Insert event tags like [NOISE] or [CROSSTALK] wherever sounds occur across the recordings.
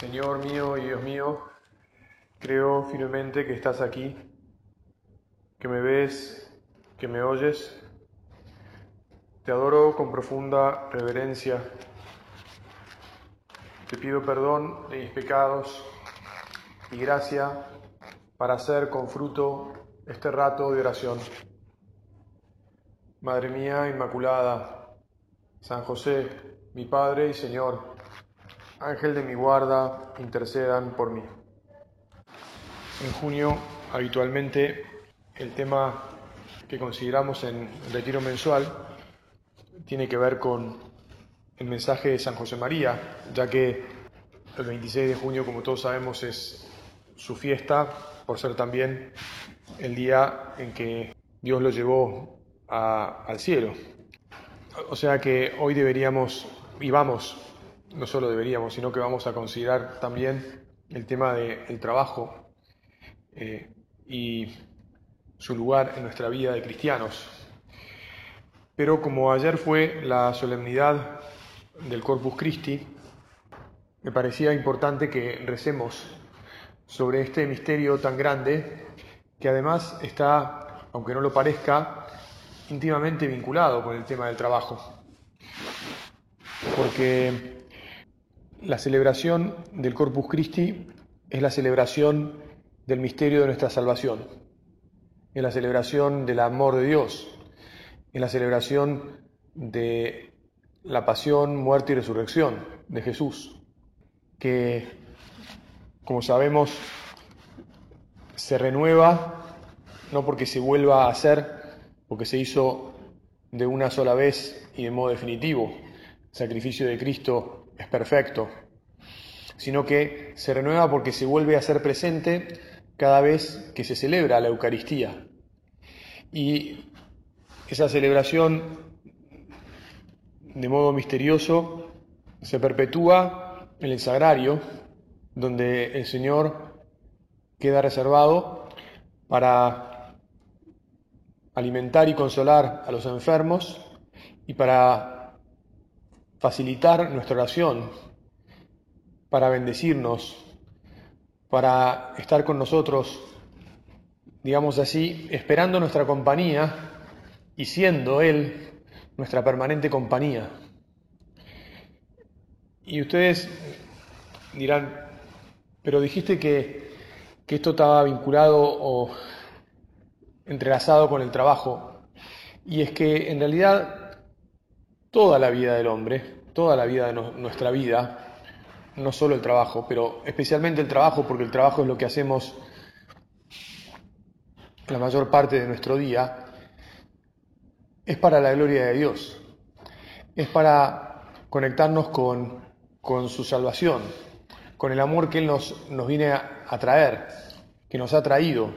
Señor mío y Dios mío, creo firmemente que estás aquí, que me ves, que me oyes. Te adoro con profunda reverencia. Te pido perdón de mis pecados y gracia para hacer con fruto este rato de oración. Madre mía Inmaculada, San José, mi Padre y Señor, Ángel de mi guarda, intercedan por mí. En junio, habitualmente, el tema que consideramos en retiro mensual tiene que ver con el mensaje de San José María, ya que el 26 de junio, como todos sabemos, es su fiesta, por ser también el día en que Dios lo llevó al cielo. O sea que hoy deberíamos, y vamos no solo deberíamos, sino que vamos a considerar también el tema del trabajo eh, y su lugar en nuestra vida de cristianos. Pero como ayer fue la solemnidad del Corpus Christi, me parecía importante que recemos sobre este misterio tan grande que además está, aunque no lo parezca, íntimamente vinculado con el tema del trabajo. Porque la celebración del Corpus Christi es la celebración del misterio de nuestra salvación, es la celebración del amor de Dios, es la celebración de la pasión, muerte y resurrección de Jesús, que, como sabemos, se renueva no porque se vuelva a hacer, porque se hizo de una sola vez y de modo definitivo. El sacrificio de Cristo es perfecto, sino que se renueva porque se vuelve a ser presente cada vez que se celebra la Eucaristía. Y esa celebración, de modo misterioso, se perpetúa en el sagrario, donde el Señor queda reservado para alimentar y consolar a los enfermos y para facilitar nuestra oración, para bendecirnos, para estar con nosotros, digamos así, esperando nuestra compañía y siendo Él nuestra permanente compañía. Y ustedes dirán, pero dijiste que, que esto estaba vinculado o entrelazado con el trabajo. Y es que en realidad toda la vida del hombre, toda la vida de nuestra vida, no solo el trabajo, pero especialmente el trabajo, porque el trabajo es lo que hacemos la mayor parte de nuestro día, es para la gloria de Dios, es para conectarnos con, su salvación, con el amor que Él nos, viene a, a traer, que nos ha traído,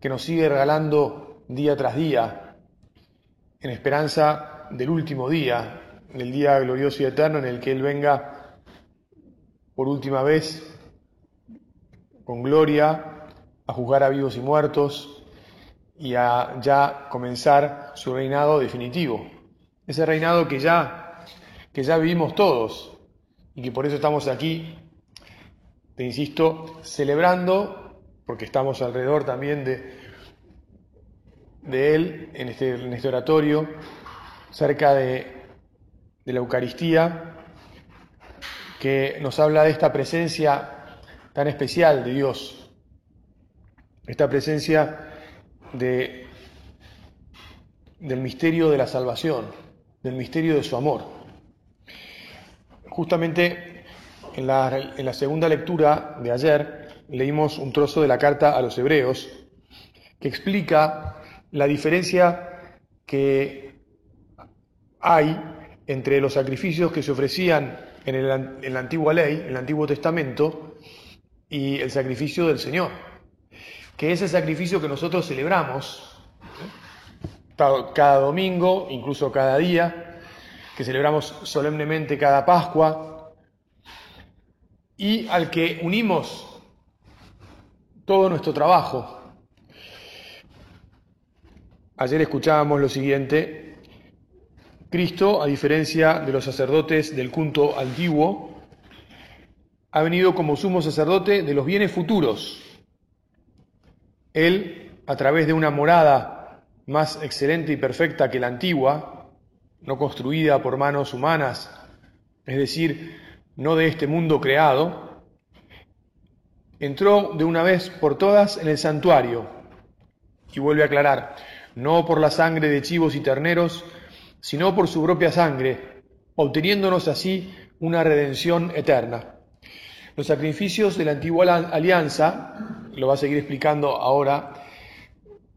que nos sigue regalando día tras día, en esperanza del último día, el día glorioso y eterno en el que Él venga por última vez con gloria a juzgar a vivos y muertos y a ya comenzar su reinado definitivo. Ese reinado que ya, que ya vivimos todos y que por eso estamos aquí, te insisto, celebrando, porque estamos alrededor también de, de Él en este, en este oratorio, cerca de, la Eucaristía, que nos habla de esta presencia tan especial de Dios, esta presencia de, del misterio de la salvación, del misterio de su amor. Justamente en la, en la segunda lectura de ayer leímos un trozo de la carta a los hebreos que explica la diferencia que hay entre los sacrificios que se ofrecían en, la antigua ley, en el Antiguo Testamento, y el sacrificio del Señor, que es el sacrificio que nosotros celebramos cada domingo, incluso cada día, que celebramos solemnemente cada Pascua, y al que unimos todo nuestro trabajo. Ayer escuchábamos lo siguiente Cristo, a diferencia de los sacerdotes del culto antiguo, ha venido como sumo sacerdote de los bienes futuros. Él, a través de una morada más excelente y perfecta que la antigua, no construida por manos humanas, es decir, no de este mundo creado, entró de una vez por todas en el santuario y vuelve a aclarar, no por la sangre de chivos y terneros, sino por su propia sangre, obteniéndonos así una redención eterna. Los sacrificios de la antigua alianza, lo va a seguir explicando ahora,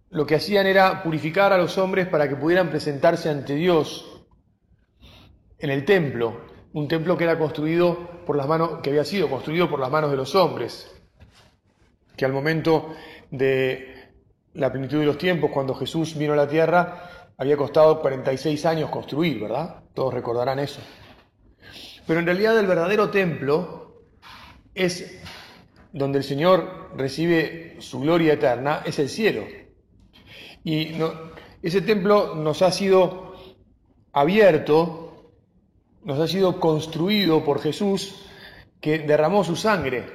lo que hacían era purificar a los hombres para que pudieran presentarse ante Dios en el templo, un templo que era construido por las manos, que había sido construido por las manos de los hombres, que al momento de la plenitud de los tiempos, cuando Jesús vino a la tierra, había costado 46 años construir, ¿verdad? Todos recordarán eso. Pero en realidad el verdadero templo es donde el Señor recibe su gloria eterna, es el cielo. Y ese templo nos ha sido abierto, nos ha sido construido por Jesús, que derramó su sangre,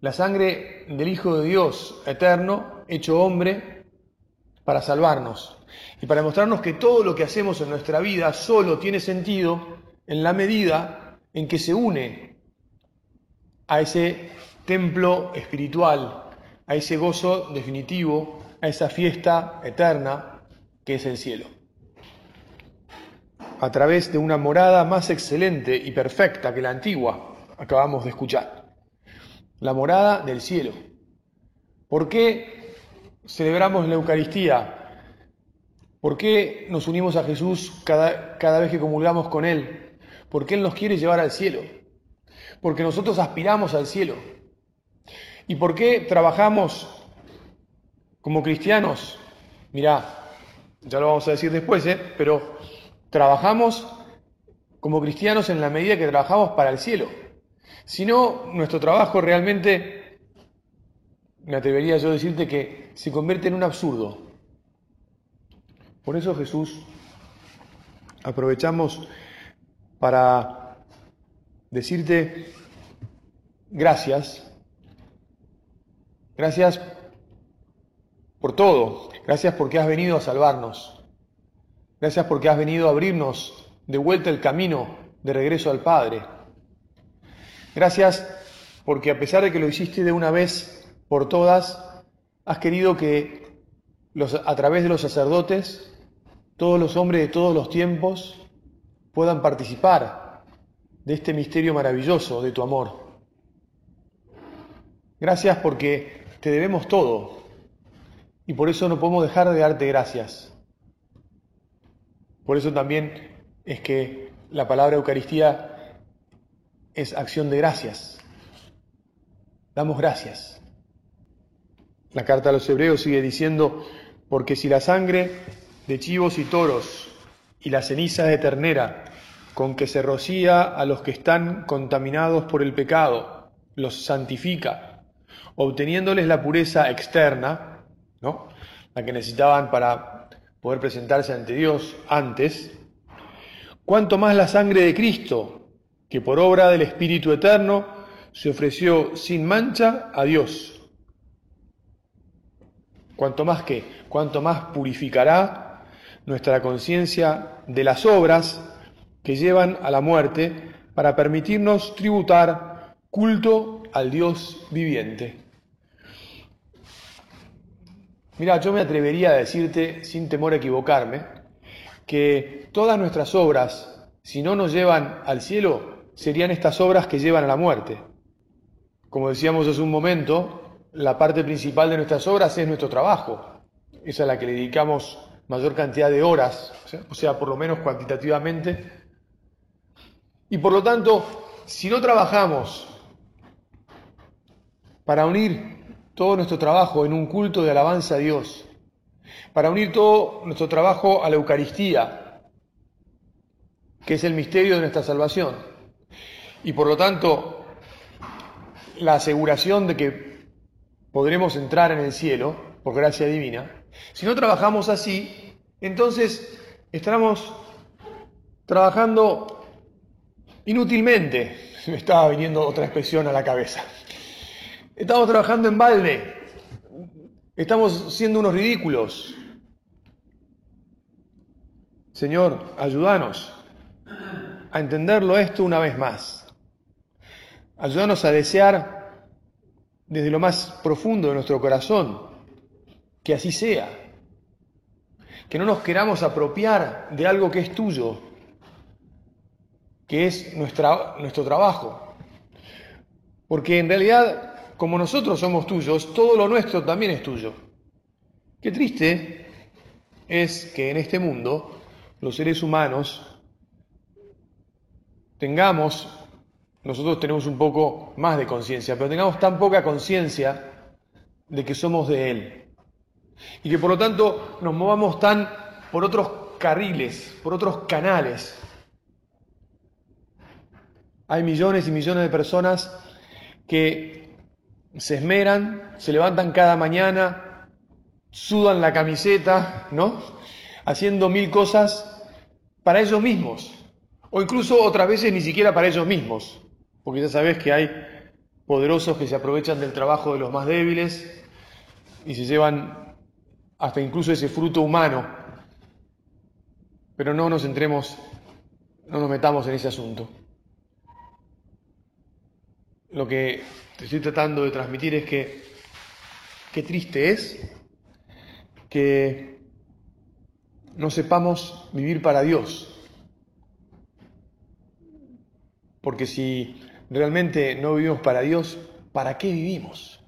la sangre del Hijo de Dios eterno, hecho hombre, para salvarnos y para mostrarnos que todo lo que hacemos en nuestra vida solo tiene sentido en la medida en que se une a ese templo espiritual, a ese gozo definitivo, a esa fiesta eterna que es el cielo. A través de una morada más excelente y perfecta que la antigua, acabamos de escuchar. La morada del cielo. ¿Por qué celebramos la Eucaristía? ¿Por qué nos unimos a Jesús cada, cada vez que comulgamos con Él? porque Él nos quiere llevar al cielo, porque nosotros aspiramos al cielo. ¿Y por qué trabajamos como cristianos? Mirá, ya lo vamos a decir después, ¿eh? pero trabajamos como cristianos en la medida que trabajamos para el cielo. Si no, nuestro trabajo realmente, me atrevería yo a decirte que se convierte en un absurdo. Por eso Jesús, aprovechamos para decirte gracias, gracias por todo, gracias porque has venido a salvarnos, gracias porque has venido a abrirnos de vuelta el camino de regreso al Padre. Gracias porque a pesar de que lo hiciste de una vez por todas, has querido que los, a través de los sacerdotes, todos los hombres de todos los tiempos, puedan participar de este misterio maravilloso de tu amor. Gracias porque te debemos todo y por eso no podemos dejar de darte gracias. Por eso también es que la palabra Eucaristía es acción de gracias. Damos gracias. La carta a los hebreos sigue diciendo, porque si la sangre de chivos y toros y la ceniza de ternera con que se rocía a los que están contaminados por el pecado, los santifica, obteniéndoles la pureza externa, ¿no? la que necesitaban para poder presentarse ante Dios antes, cuanto más la sangre de Cristo, que por obra del Espíritu Eterno se ofreció sin mancha a Dios. Cuanto más que, cuanto más purificará nuestra conciencia de las obras que llevan a la muerte para permitirnos tributar culto al Dios viviente. Mira, yo me atrevería a decirte, sin temor a equivocarme, que todas nuestras obras, si no nos llevan al cielo, serían estas obras que llevan a la muerte. Como decíamos hace un momento, la parte principal de nuestras obras es nuestro trabajo. Es la que le dedicamos mayor cantidad de horas, o sea, por lo menos cuantitativamente. Y por lo tanto, si no trabajamos para unir todo nuestro trabajo en un culto de alabanza a Dios, para unir todo nuestro trabajo a la Eucaristía, que es el misterio de nuestra salvación, y por lo tanto la aseguración de que podremos entrar en el cielo por gracia divina, si no trabajamos así, entonces estamos trabajando inútilmente, [LAUGHS] me estaba viniendo otra expresión a la cabeza. Estamos trabajando en balde. Estamos siendo unos ridículos. Señor, ayúdanos a entenderlo esto una vez más. Ayúdanos a desear desde lo más profundo de nuestro corazón que así sea. Que no nos queramos apropiar de algo que es tuyo, que es nuestro trabajo. Porque en realidad, como nosotros somos tuyos, todo lo nuestro también es tuyo. Qué triste es que en este mundo los seres humanos tengamos, nosotros tenemos un poco más de conciencia, pero tengamos tan poca conciencia de que somos de Él. Y que por lo tanto nos movamos tan por otros carriles, por otros canales, hay millones y millones de personas que se esmeran, se levantan cada mañana, sudan la camiseta, ¿no? Haciendo mil cosas para ellos mismos, o incluso otras veces ni siquiera para ellos mismos, porque ya sabes que hay poderosos que se aprovechan del trabajo de los más débiles y se llevan hasta incluso ese fruto humano. Pero no nos entremos, no nos metamos en ese asunto lo que te estoy tratando de transmitir es que qué triste es que no sepamos vivir para Dios. Porque si realmente no vivimos para Dios, ¿para qué vivimos?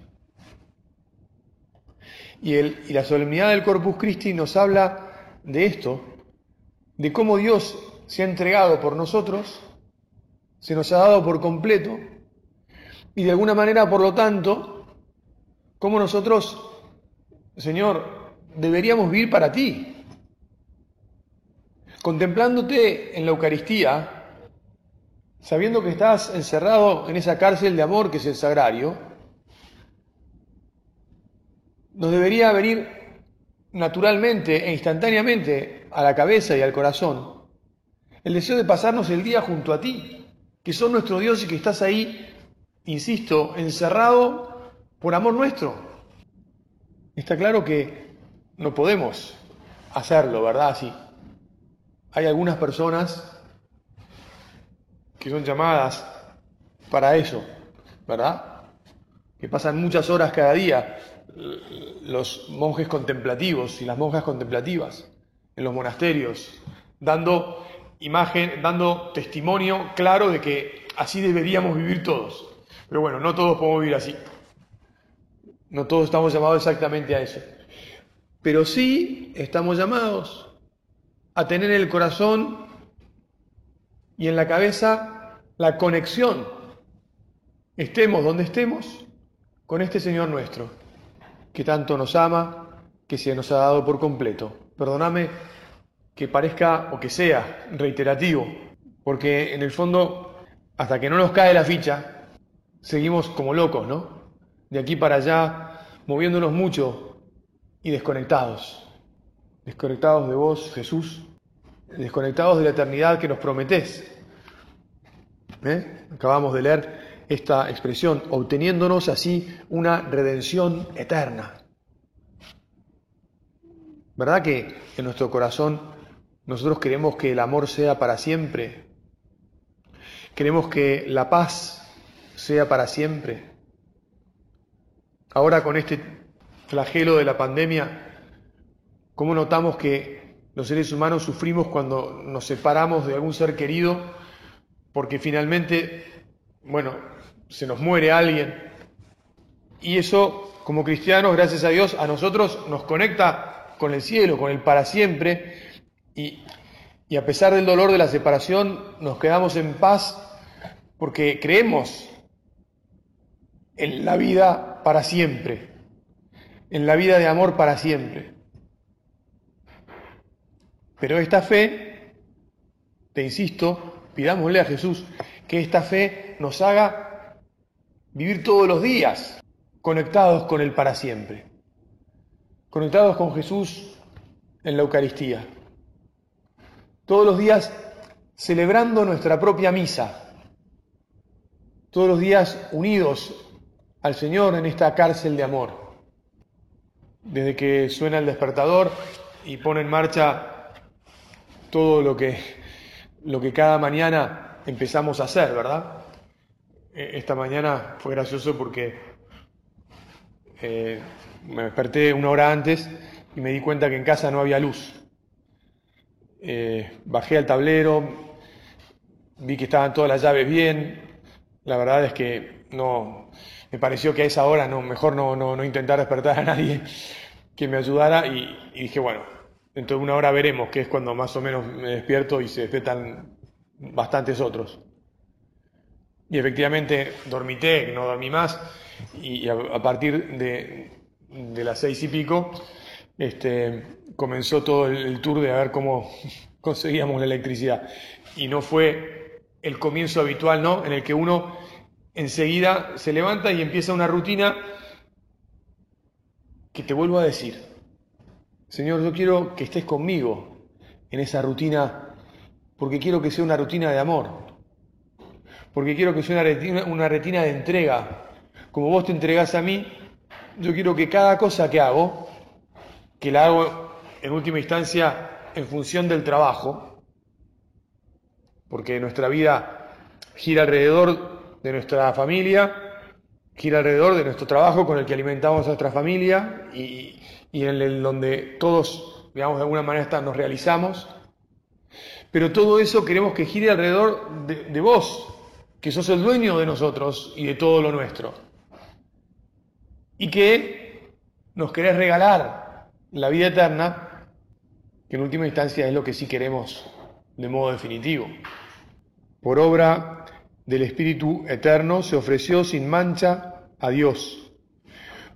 Y, el, y la solemnidad del Corpus Christi nos habla de esto, de cómo Dios se ha entregado por nosotros, se nos ha dado por completo y de alguna manera, por lo tanto, como nosotros, Señor, deberíamos vivir para ti. Contemplándote en la Eucaristía, sabiendo que estás encerrado en esa cárcel de amor que es el sagrario, nos debería venir naturalmente e instantáneamente a la cabeza y al corazón el deseo de pasarnos el día junto a ti, que son nuestro Dios y que estás ahí insisto, encerrado por amor nuestro. Está claro que no podemos hacerlo, ¿verdad? Así. Hay algunas personas que son llamadas para eso, ¿verdad? Que pasan muchas horas cada día, los monjes contemplativos y las monjas contemplativas en los monasterios, dando imagen, dando testimonio claro de que así deberíamos vivir todos. Pero bueno, no todos podemos vivir así. No todos estamos llamados exactamente a eso. Pero sí estamos llamados a tener en el corazón y en la cabeza la conexión, estemos donde estemos, con este Señor nuestro, que tanto nos ama, que se nos ha dado por completo. Perdóname que parezca o que sea reiterativo, porque en el fondo, hasta que no nos cae la ficha, seguimos como locos, ¿no? De aquí para allá, moviéndonos mucho y desconectados. Desconectados de vos, Jesús, desconectados de la eternidad que nos prometés. ¿Eh? Acabamos de leer esta expresión, obteniéndonos así una redención eterna. ¿Verdad que en nuestro corazón nosotros queremos que el amor sea para siempre? Queremos que la paz sea para siempre. Ahora con este flagelo de la pandemia, ¿cómo notamos que los seres humanos sufrimos cuando nos separamos de algún ser querido? Porque finalmente, bueno, se nos muere alguien. Y eso, como cristianos, gracias a Dios, a nosotros nos conecta con el cielo, con el para siempre. Y, y a pesar del dolor de la separación, nos quedamos en paz porque creemos en la vida para siempre, en la vida de amor para siempre. Pero esta fe, te insisto, pidámosle a Jesús que esta fe nos haga vivir todos los días conectados con el para siempre, conectados con Jesús en la Eucaristía, todos los días celebrando nuestra propia misa, todos los días unidos al Señor en esta cárcel de amor. Desde que suena el despertador y pone en marcha todo lo que, lo que cada mañana empezamos a hacer, ¿verdad? E, esta mañana fue gracioso porque eh, me desperté una hora antes y me di cuenta que en casa no había luz. Eh, bajé al tablero, vi que estaban todas las llaves bien. La verdad es que no, me pareció que a esa hora no, mejor no, no, intentar despertar a nadie que me ayudara y, dije, bueno, dentro de una hora veremos, que es cuando más o menos me despierto y se despiertan bastantes otros. Y efectivamente dormité, no dormí más, y a, partir de, de, las seis y pico este, comenzó todo el tour de a ver cómo [LAUGHS] conseguíamos la electricidad. Y no fue el comienzo habitual, ¿no? En el que uno enseguida se levanta y empieza una rutina que te vuelvo a decir, Señor, yo quiero que estés conmigo en esa rutina, porque quiero que sea una rutina de amor, porque quiero que sea una retina de entrega. Como vos te entregás a mí, yo quiero que cada cosa que hago, que la hago en última instancia en función del trabajo, porque nuestra vida gira alrededor de nuestra familia, gira alrededor de nuestro trabajo con el que alimentamos a nuestra familia y, en el donde todos, digamos, de alguna manera nos realizamos. Pero todo eso queremos que gire alrededor de, de vos, que sos el dueño de nosotros y de todo lo nuestro. Y que nos querés regalar la vida eterna que en última instancia es lo que sí queremos de modo definitivo. Por obra del Espíritu Eterno se ofreció sin mancha a Dios.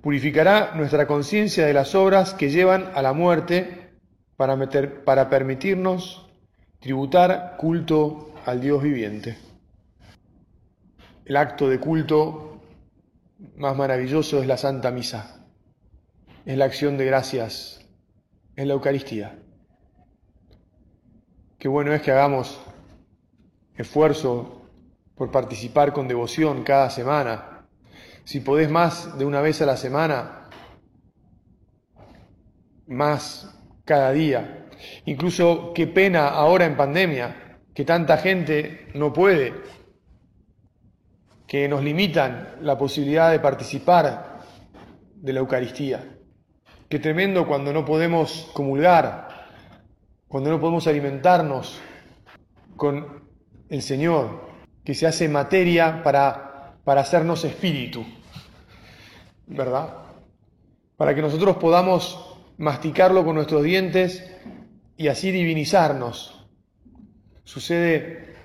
Purificará nuestra conciencia de las obras que llevan a la muerte para, meter, para permitirnos tributar culto al Dios viviente. El acto de culto más maravilloso es la Santa Misa, es la acción de gracias, es la Eucaristía. Qué bueno es que hagamos esfuerzo por participar con devoción cada semana. Si podés más de una vez a la semana, más cada día. Incluso qué pena ahora en pandemia, que tanta gente no puede, que nos limitan la posibilidad de participar de la Eucaristía. Qué tremendo cuando no podemos comulgar, cuando no podemos alimentarnos con el Señor, que se hace materia para, para hacernos espíritu, ¿verdad? Para que nosotros podamos masticarlo con nuestros dientes y así divinizarnos. Sucede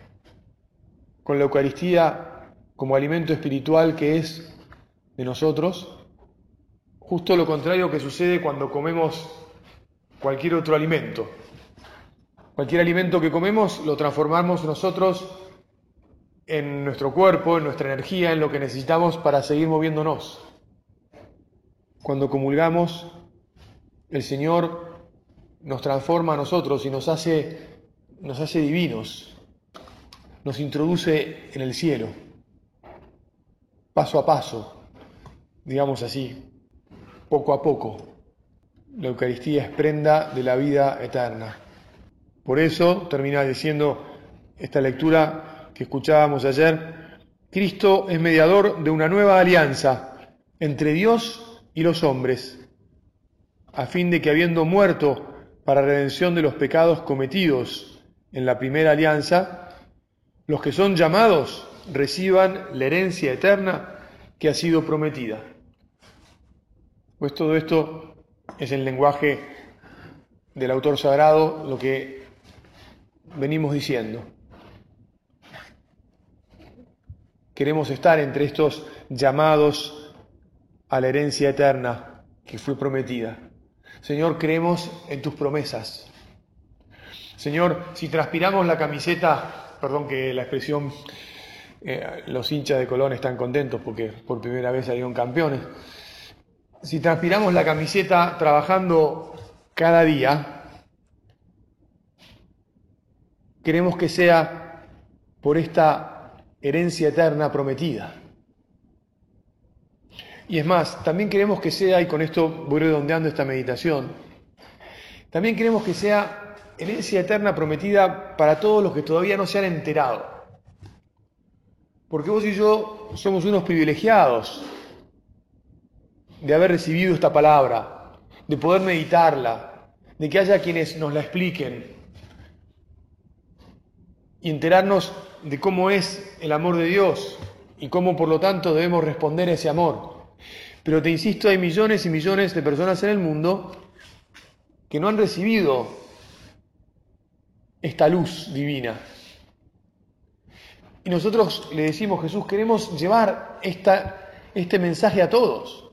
con la Eucaristía como alimento espiritual que es de nosotros, justo lo contrario que sucede cuando comemos cualquier otro alimento. Cualquier alimento que comemos lo transformamos nosotros en nuestro cuerpo, en nuestra energía, en lo que necesitamos para seguir moviéndonos. Cuando comulgamos, el Señor nos transforma a nosotros y nos hace, nos hace divinos, nos introduce en el cielo, paso a paso, digamos así, poco a poco. La Eucaristía es prenda de la vida eterna. Por eso termina diciendo esta lectura que escuchábamos ayer, Cristo es mediador de una nueva alianza entre Dios y los hombres, a fin de que habiendo muerto para redención de los pecados cometidos en la primera alianza, los que son llamados reciban la herencia eterna que ha sido prometida. Pues todo esto es el lenguaje del autor sagrado, lo que venimos diciendo. Queremos estar entre estos llamados a la herencia eterna que fue prometida. Señor, creemos en tus promesas. Señor, si transpiramos la camiseta, perdón que la expresión, eh, los hinchas de Colón están contentos porque por primera vez salieron campeones. Si transpiramos la camiseta trabajando cada día, Queremos que sea por esta herencia eterna prometida. Y es más, también queremos que sea, y con esto voy redondeando esta meditación, también queremos que sea herencia eterna prometida para todos los que todavía no se han enterado. Porque vos y yo somos unos privilegiados de haber recibido esta palabra, de poder meditarla, de que haya quienes nos la expliquen y enterarnos de cómo es el amor de Dios y cómo por lo tanto debemos responder a ese amor. Pero te insisto, hay millones y millones de personas en el mundo que no han recibido esta luz divina. Y nosotros le decimos, Jesús, queremos llevar esta, este mensaje a todos.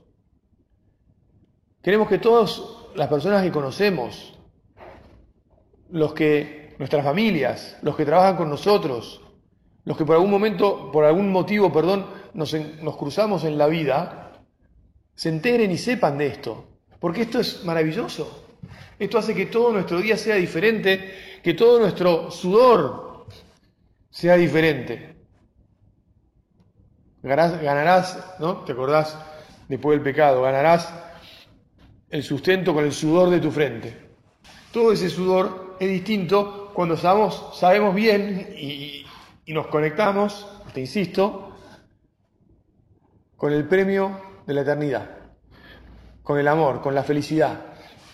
Queremos que todas las personas que conocemos, los que, nuestras familias, los que trabajan con nosotros, los que por algún momento, por algún motivo, perdón, nos, nos cruzamos en la vida, se enteren y sepan de esto, porque esto es maravilloso. Esto hace que todo nuestro día sea diferente, que todo nuestro sudor sea diferente. Ganarás, ¿no? ¿Te acordás después del pecado? Ganarás el sustento con el sudor de tu frente. Todo ese sudor es distinto cuando sabemos, sabemos bien y, nos conectamos, te insisto, con el premio de la eternidad, con el amor, con la felicidad,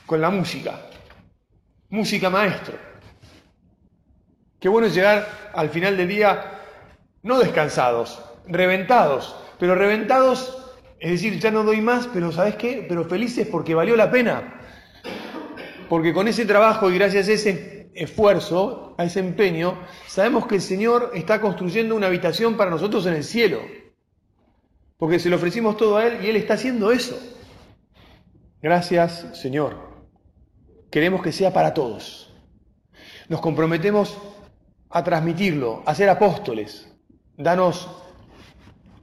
con la música. Música maestro. Qué bueno llegar al final del día no descansados, reventados, pero reventados, es decir, ya no doy más, pero ¿sabes qué? Pero felices porque valió la pena. Porque con ese trabajo y gracias a ese esfuerzo, a ese empeño, sabemos que el Señor está construyendo una habitación para nosotros en el cielo porque se lo ofrecimos todo a Él y Él está haciendo eso. Gracias, Señor. Queremos que sea para todos. Nos comprometemos a transmitirlo, a ser apóstoles. Danos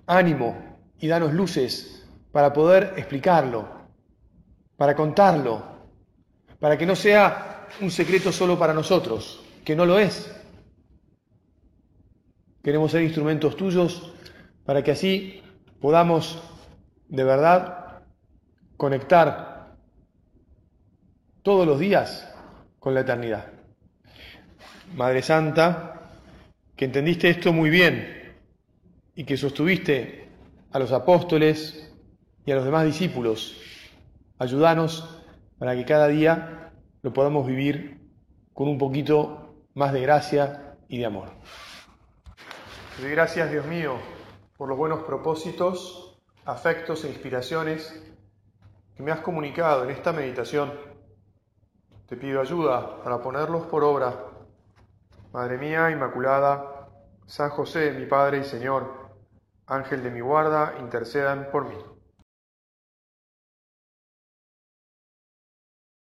ánimo y danos luces para poder explicarlo, para contarlo, para que no sea un secreto solo para nosotros, que no lo es. Queremos ser instrumentos tuyos para que así podamos de verdad conectar todos los días con la eternidad. Madre Santa, que entendiste esto muy bien y que sostuviste a los apóstoles y a los demás discípulos, ayúdanos para que cada día lo podamos vivir con un poquito más de gracia y de amor. gracias, Dios mío por los buenos propósitos, afectos e inspiraciones que me has comunicado en esta meditación. Te pido ayuda para ponerlos por obra. Madre mía Inmaculada, San José, mi Padre y Señor, Ángel de mi guarda, intercedan por mí.